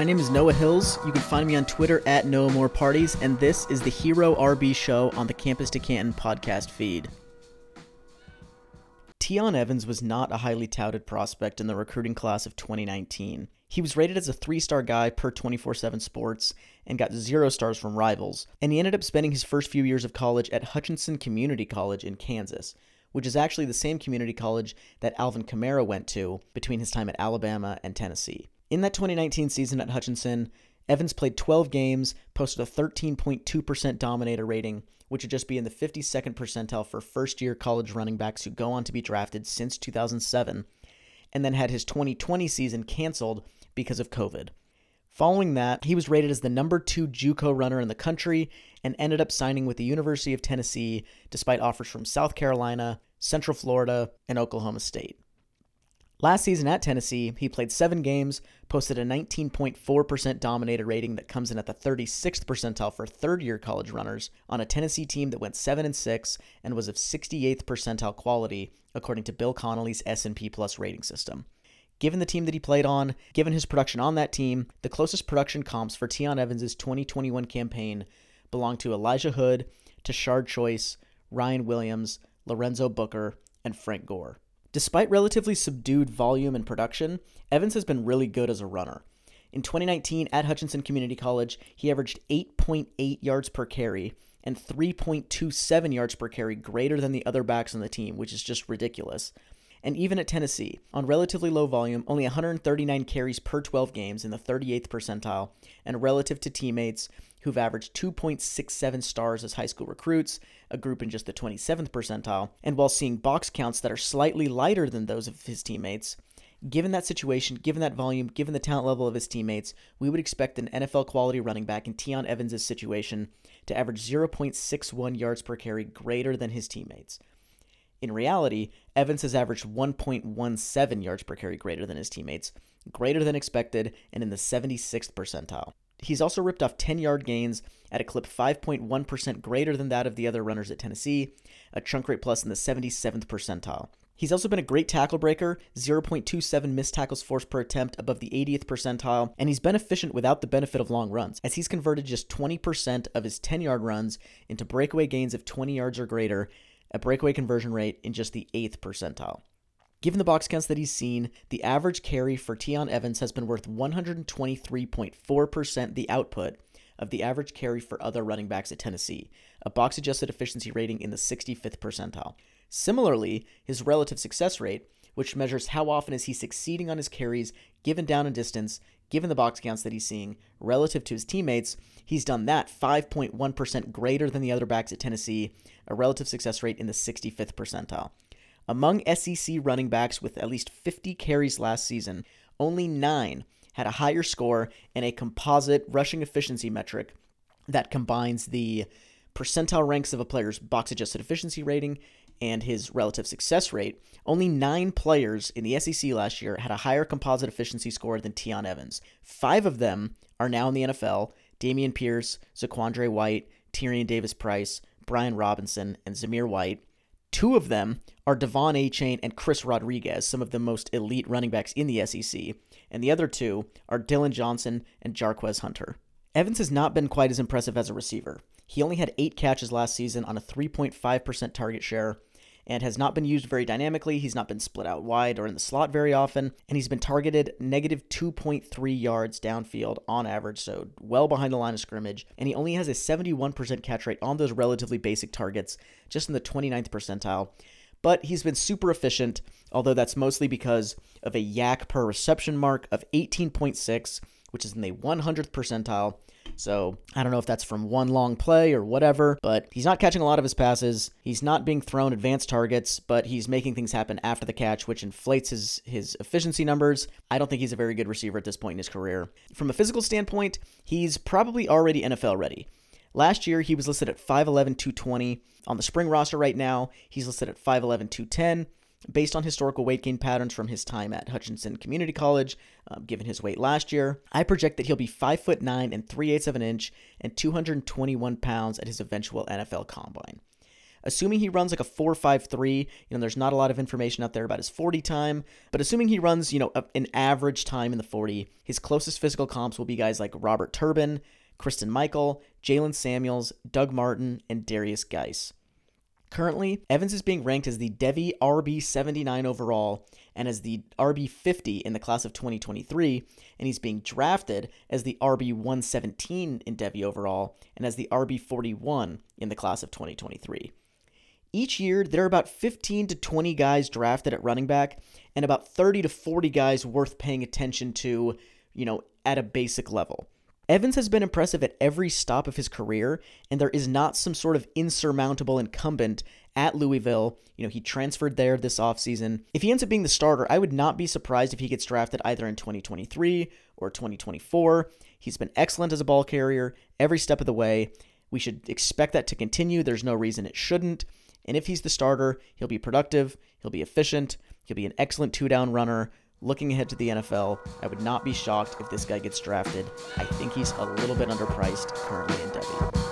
My name is Noah Hills. You can find me on Twitter at Noah More Parties, and this is the Hero RB Show on the Campus to Canton podcast feed. Tiyon Evans was not a highly touted prospect in the recruiting class of 2019. He was rated as a three star guy per 24 7 Sports and got zero stars from rivals, and he ended up spending his first few years of college at Hutchinson Community College in Kansas, which is actually the same community college that Alvin Kamara went to between his time at Alabama and Tennessee. In that 2019 season at Hutchinson, Evans played 12 games, posted a 13.2% dominator rating, which would just be in the 52nd percentile for first year college running backs who go on to be drafted since 2007, and then had his 2020 season canceled because of COVID. Following that, he was rated as the number two JUCO runner in the country and ended up signing with the University of Tennessee despite offers from South Carolina, Central Florida, and Oklahoma State. Last season at Tennessee, he played seven games, posted a 19.4% dominator rating that comes in at the 36th percentile for third-year college runners on a Tennessee team that went 7 and 6 and was of 68th percentile quality according to Bill Connelly's S&P Plus rating system. Given the team that he played on, given his production on that team, the closest production comps for Tiyon Evans' 2021 campaign belong to Elijah Hood, Tashard Choice, Ryan Williams, Lorenzo Booker, and Frank Gore. Despite relatively subdued volume and production, Evans has been really good as a runner. In 2019 at Hutchinson Community College, he averaged 8.8 yards per carry and 3.27 yards per carry greater than the other backs on the team, which is just ridiculous. And even at Tennessee, on relatively low volume, only 139 carries per 12 games in the 38th percentile, and relative to teammates who've averaged 2.67 stars as high school recruits, a group in just the 27th percentile, and while seeing box counts that are slightly lighter than those of his teammates, given that situation, given that volume, given the talent level of his teammates, we would expect an NFL quality running back in Tiyon Evans' situation to average 0.61 yards per carry greater than his teammates. In reality, Evans has averaged 1.17 yards per carry greater than his teammates, greater than expected, and in the 76th percentile. He's also ripped off 10 yard gains at a clip 5.1% greater than that of the other runners at Tennessee, a chunk rate plus in the 77th percentile. He's also been a great tackle breaker, 0.27 missed tackles forced per attempt above the 80th percentile, and he's been efficient without the benefit of long runs, as he's converted just 20% of his 10 yard runs into breakaway gains of 20 yards or greater, a breakaway conversion rate in just the 8th percentile. Given the box counts that he's seen, the average carry for Tiyon Evans has been worth 123.4% the output of the average carry for other running backs at Tennessee, a box adjusted efficiency rating in the 65th percentile. Similarly, his relative success rate, which measures how often is he succeeding on his carries given down and distance, given the box counts that he's seeing relative to his teammates, he's done that 5.1% greater than the other backs at Tennessee, a relative success rate in the 65th percentile. Among SEC running backs with at least 50 carries last season, only nine had a higher score in a composite rushing efficiency metric that combines the percentile ranks of a player's box adjusted efficiency rating and his relative success rate. Only nine players in the SEC last year had a higher composite efficiency score than Tiyon Evans. Five of them are now in the NFL Dameon Pierce, Zaquandre White, Tyrion Davis Price, Brian Robinson, and Zamir White. Two of them are De'Von Achane and Chris Rodriguez, some of the most elite running backs in the SEC, and the other two are Dylan Johnson and Jarquez Hunter. Evans has not been quite as impressive as a receiver. He only had eight catches last season on a 3.5% target share and has not been used very dynamically. He's not been split out wide or in the slot very often, and he's been targeted negative 2.3 yards downfield on average, so well behind the line of scrimmage. And he only has a 71% catch rate on those relatively basic targets, just in the 29th percentile. But he's been super efficient, although that's mostly because of a YAC per reception mark of 18.6, which is in the 100th percentile so I don't know if that's from one long play or whatever, but he's not catching a lot of his passes. He's not being thrown advanced targets, but he's making things happen after the catch, which inflates his, his efficiency numbers. I don't think he's a very good receiver at this point in his career. From a physical standpoint, he's probably already NFL ready. Last year, he was listed at 5'11, 220. On the spring roster right now, he's listed at 5'11, 210 based on historical weight gain patterns from his time at Hutchinson Community College, um, given his weight last year, I project that he'll be 5 foot 9 and 3 eighths of an inch and 221 pounds at his eventual NFL combine. Assuming he runs like a 4.53, you know, there's not a lot of information out there about his 40 time, but assuming he runs, you know, an average time in the 40, his closest physical comps will be guys like Robert Turbin, Christine Michael, Jaylen Samuels, Doug Martin, and Derrius Guice. Currently, Evans is being ranked as the Devy RB 79 overall and as the RB 50 in the class of 2023, and he's being drafted as the RB 117 in Devy overall and as the RB 41 in the class of 2023. Each year, there are about 15 to 20 guys drafted at running back and about 30 to 40 guys worth paying attention to, you know, at a basic level. Evans has been impressive at every stop of his career, and there is not some sort of insurmountable incumbent at Louisville. You know, he transferred there this offseason. If he ends up being the starter, I would not be surprised if he gets drafted either in 2023 or 2024. He's been excellent as a ball carrier every step of the way. We should expect that to continue. There's no reason it shouldn't. And if he's the starter, he'll be productive, he'll be efficient, he'll be an excellent two down runner Looking ahead to the NFL, I would not be shocked if this guy gets drafted. I think he's a little bit underpriced currently in Devy.